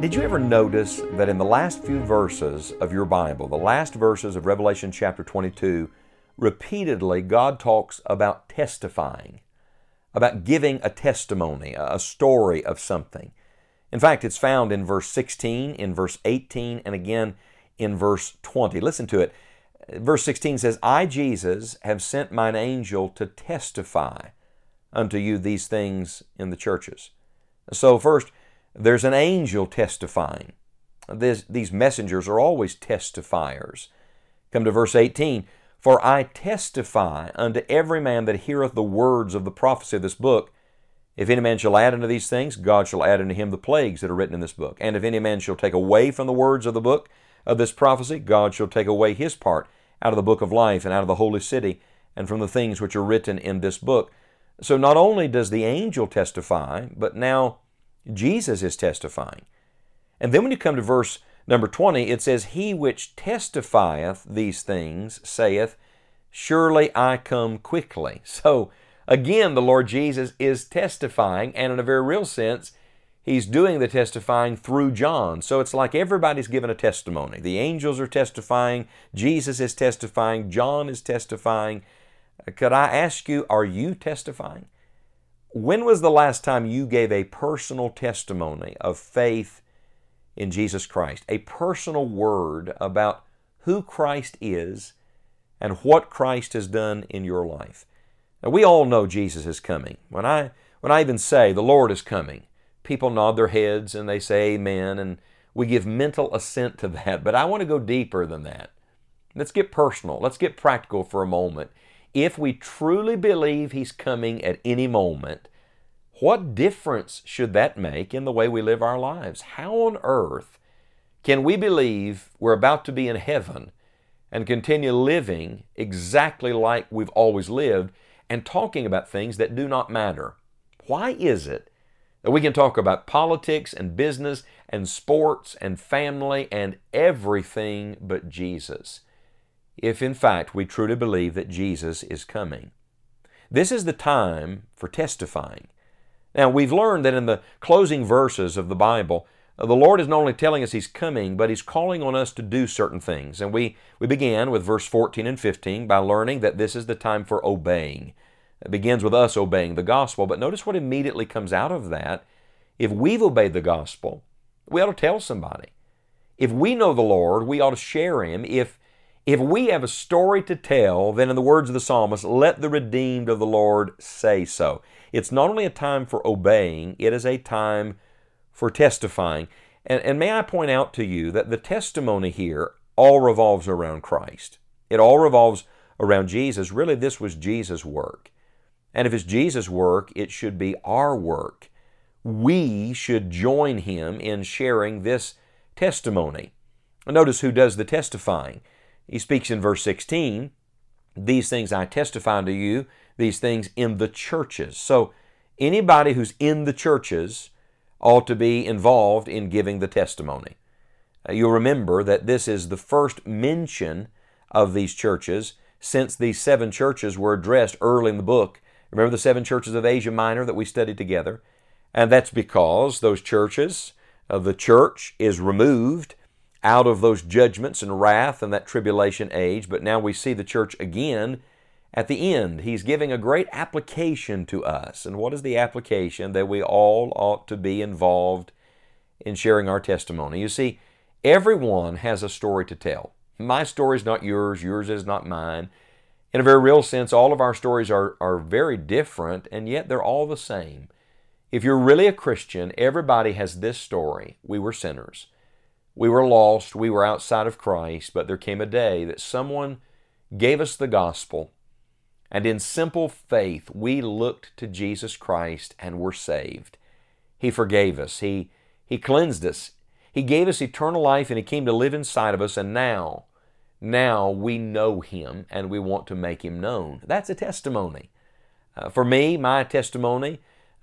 Did you ever notice that in the last few verses of your Bible, the last verses of Revelation chapter 22, repeatedly God talks about testifying, about giving a testimony, a story of something. In fact, it's found in verse 16, in verse 18, and again in verse 20. Listen to it. Verse 16 says, I, Jesus, have sent mine angel to testify unto you these things in the churches. So, first, there's an angel testifying. This, these messengers are always testifiers. Come to verse 18. For I testify unto every man that heareth the words of the prophecy of this book. If any man shall add unto these things, God shall add unto him the plagues that are written in this book. And if any man shall take away from the words of the book of this prophecy, God shall take away his part out of the book of life and out of the holy city and from the things which are written in this book. So not only does the angel testify, but now Jesus is testifying. And then when you come to verse number 20, it says, He which testifieth these things saith, Surely I come quickly. So again, the Lord Jesus is testifying, and in a very real sense, He's doing the testifying through John. So it's like everybody's given a testimony. The angels are testifying, Jesus is testifying, John is testifying. Uh, could I ask you, are you testifying? When was the last time you gave a personal testimony of faith in Jesus Christ? A personal word about who Christ is and what Christ has done in your life. Now, we all know Jesus is coming. When I, when I even say the Lord is coming, people nod their heads and they say amen, and we give mental assent to that. But I want to go deeper than that. Let's get personal. Let's get practical for a moment if we truly believe He's coming at any moment, what difference should that make in the way we live our lives? How on earth can we believe we're about to be in heaven and continue living exactly like we've always lived and talking about things that do not matter? Why is it that we can talk about politics and business and sports and family and everything but Jesus? If in fact we truly believe that Jesus is coming. This is the time for testifying. Now, we've learned that in the closing verses of the Bible, uh, the Lord is not only telling us He's coming, but He's calling on us to do certain things. And we, we began with verse 14 and 15 by learning that this is the time for obeying. It begins with us obeying the gospel, but notice what immediately comes out of that. If we've obeyed the gospel, we ought to tell somebody. If we know the Lord, we ought to share Him. If if we have a story to tell, then in the words of the psalmist, let the redeemed of the Lord say so. It's not only a time for obeying, it is a time for testifying. And, and may I point out to you that the testimony here all revolves around Christ. It all revolves around Jesus. Really, this was Jesus' work. And if it's Jesus' work, it should be our work. We should join him in sharing this testimony. Notice who does the testifying. He speaks in verse 16, These things I testify unto you, these things in the churches. So anybody who's in the churches ought to be involved in giving the testimony. Uh, you'll remember that this is the first mention of these churches since these seven churches were addressed early in the book. Remember the seven churches of Asia Minor that we studied together? And that's because those churches, uh, the church is removed out of those judgments and wrath and that tribulation age, but now we see the church again at the end. He's giving a great application to us. And what is the application? That we all ought to be involved in sharing our testimony. You see, everyone has a story to tell. My story is not yours, yours is not mine. In a very real sense, all of our stories are, are very different, and yet they're all the same. If you're really a Christian, everybody has this story. We were sinners. We were lost, we were outside of Christ, but there came a day that someone gave us the gospel, And in simple faith, we looked to Jesus Christ and were saved. He forgave us. He, he cleansed us. He gave us eternal life and He came to live inside of us. And now, now we know Him and we want to make Him known. That's a testimony. Uh, for me, my testimony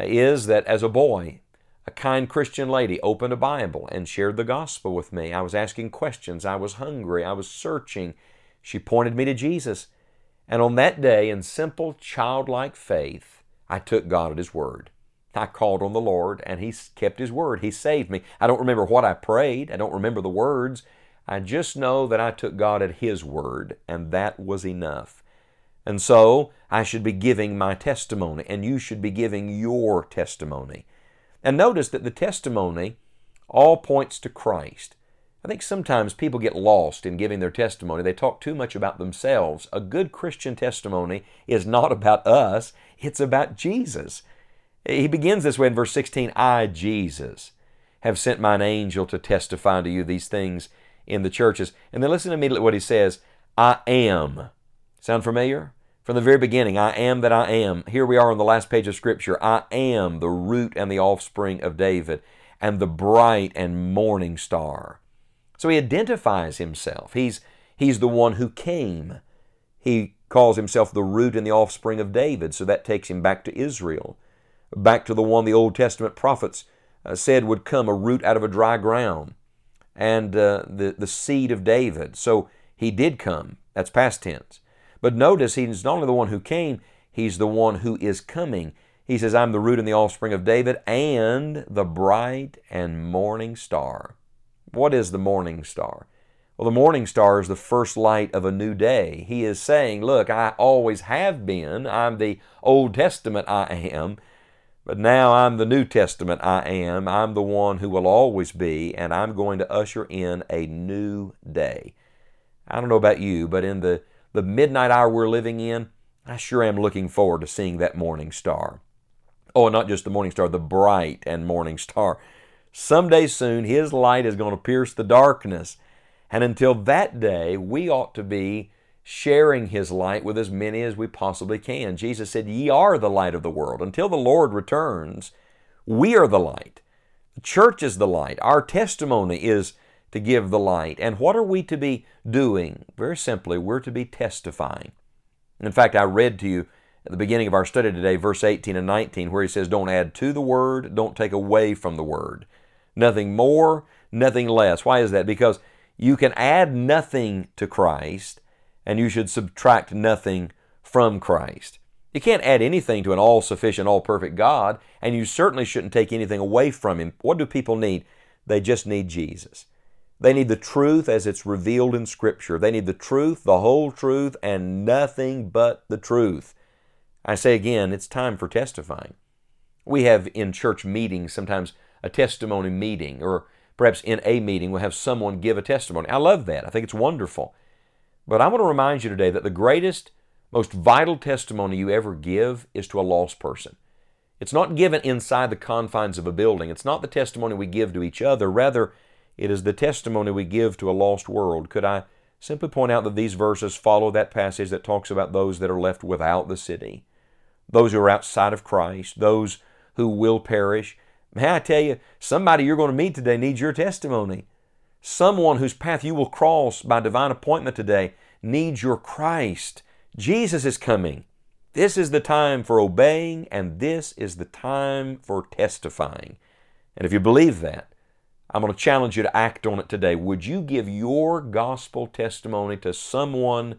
uh, is that as a boy, a kind Christian lady opened a Bible and shared the gospel with me. I was asking questions. I was hungry. I was searching. She pointed me to Jesus. And on that day, in simple childlike faith, I took God at His word. I called on the Lord and He kept His word. He saved me. I don't remember what I prayed, I don't remember the words. I just know that I took God at His word, and that was enough. And so I should be giving my testimony, and you should be giving your testimony. And notice that the testimony all points to Christ. I think sometimes people get lost in giving their testimony. They talk too much about themselves. A good Christian testimony is not about us, it's about Jesus. He begins this way in verse 16 I, Jesus, have sent mine angel to testify to you these things in the churches. And then listen immediately what he says I am. Sound familiar? From the very beginning, I am that I am. Here we are on the last page of Scripture. I am the root and the offspring of David, and the bright and morning star. So he identifies himself. He's, he's the one who came. He calls himself the root and the offspring of David, so that takes him back to Israel, back to the one the Old Testament prophets uh, said would come, a root out of a dry ground, and uh, the, the seed of David. So he did come. That's past tense. But notice he's not only the one who came, he's the one who is coming. He says, I'm the root and the offspring of David and the bright and morning star. What is the morning star? Well, the morning star is the first light of a new day. He is saying, Look, I always have been. I'm the Old Testament I am. But now I'm the New Testament I am. I'm the one who will always be, and I'm going to usher in a new day. I don't know about you, but in the, the midnight hour we're living in, I sure am looking forward to seeing that morning star. Oh, and not just the morning star, the bright and morning star. Someday soon, His light is going to pierce the darkness. And until that day, we ought to be sharing His light with as many as we possibly can. Jesus said, Ye are the light of the world. Until the Lord returns, we are the light. The church is the light. Our testimony is to give the light. And what are we to be doing? Very simply, we're to be testifying. In fact, I read to you at the beginning of our study today, verse 18 and 19, where he says, Don't add to the word, don't take away from the word. Nothing more, nothing less. Why is that? Because you can add nothing to Christ and you should subtract nothing from Christ. You can't add anything to an all sufficient, all perfect God, and you certainly shouldn't take anything away from Him. What do people need? They just need Jesus. They need the truth as it's revealed in Scripture. They need the truth, the whole truth, and nothing but the truth. I say again, it's time for testifying. We have in church meetings sometimes a testimony meeting, or perhaps in a meeting we'll have someone give a testimony. I love that. I think it's wonderful. But I want to remind you today that the greatest, most vital testimony you ever give is to a lost person. It's not given inside the confines of a building. It's not the testimony we give to each other. Rather, it is the testimony we give to a lost world. Could I simply point out that these verses follow that passage that talks about those that are left without the city, those who are outside of Christ, those who will perish? May I tell you, somebody you're going to meet today needs your testimony. Someone whose path you will cross by divine appointment today needs your Christ. Jesus is coming. This is the time for obeying, and this is the time for testifying. And if you believe that, I'm going to challenge you to act on it today. Would you give your gospel testimony to someone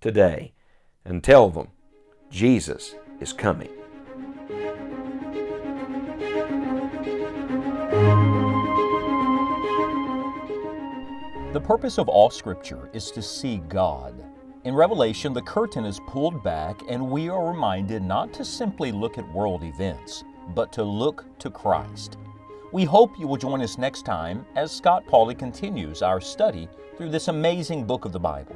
today and tell them Jesus is coming? The purpose of all Scripture is to see God. In Revelation, the curtain is pulled back, and we are reminded not to simply look at world events, but to look to Christ. We hope you will join us next time as Scott Pauley continues our study through this amazing book of the Bible.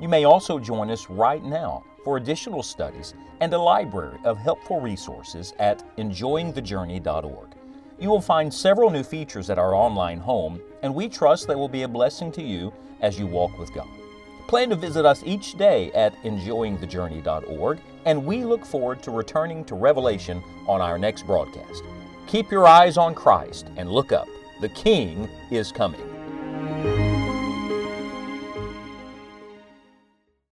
You may also join us right now for additional studies and a library of helpful resources at enjoyingthejourney.org. You will find several new features at our online home, and we trust they will be a blessing to you as you walk with God. Plan to visit us each day at enjoyingthejourney.org, and we look forward to returning to Revelation on our next broadcast. Keep your eyes on Christ and look up. The King is coming.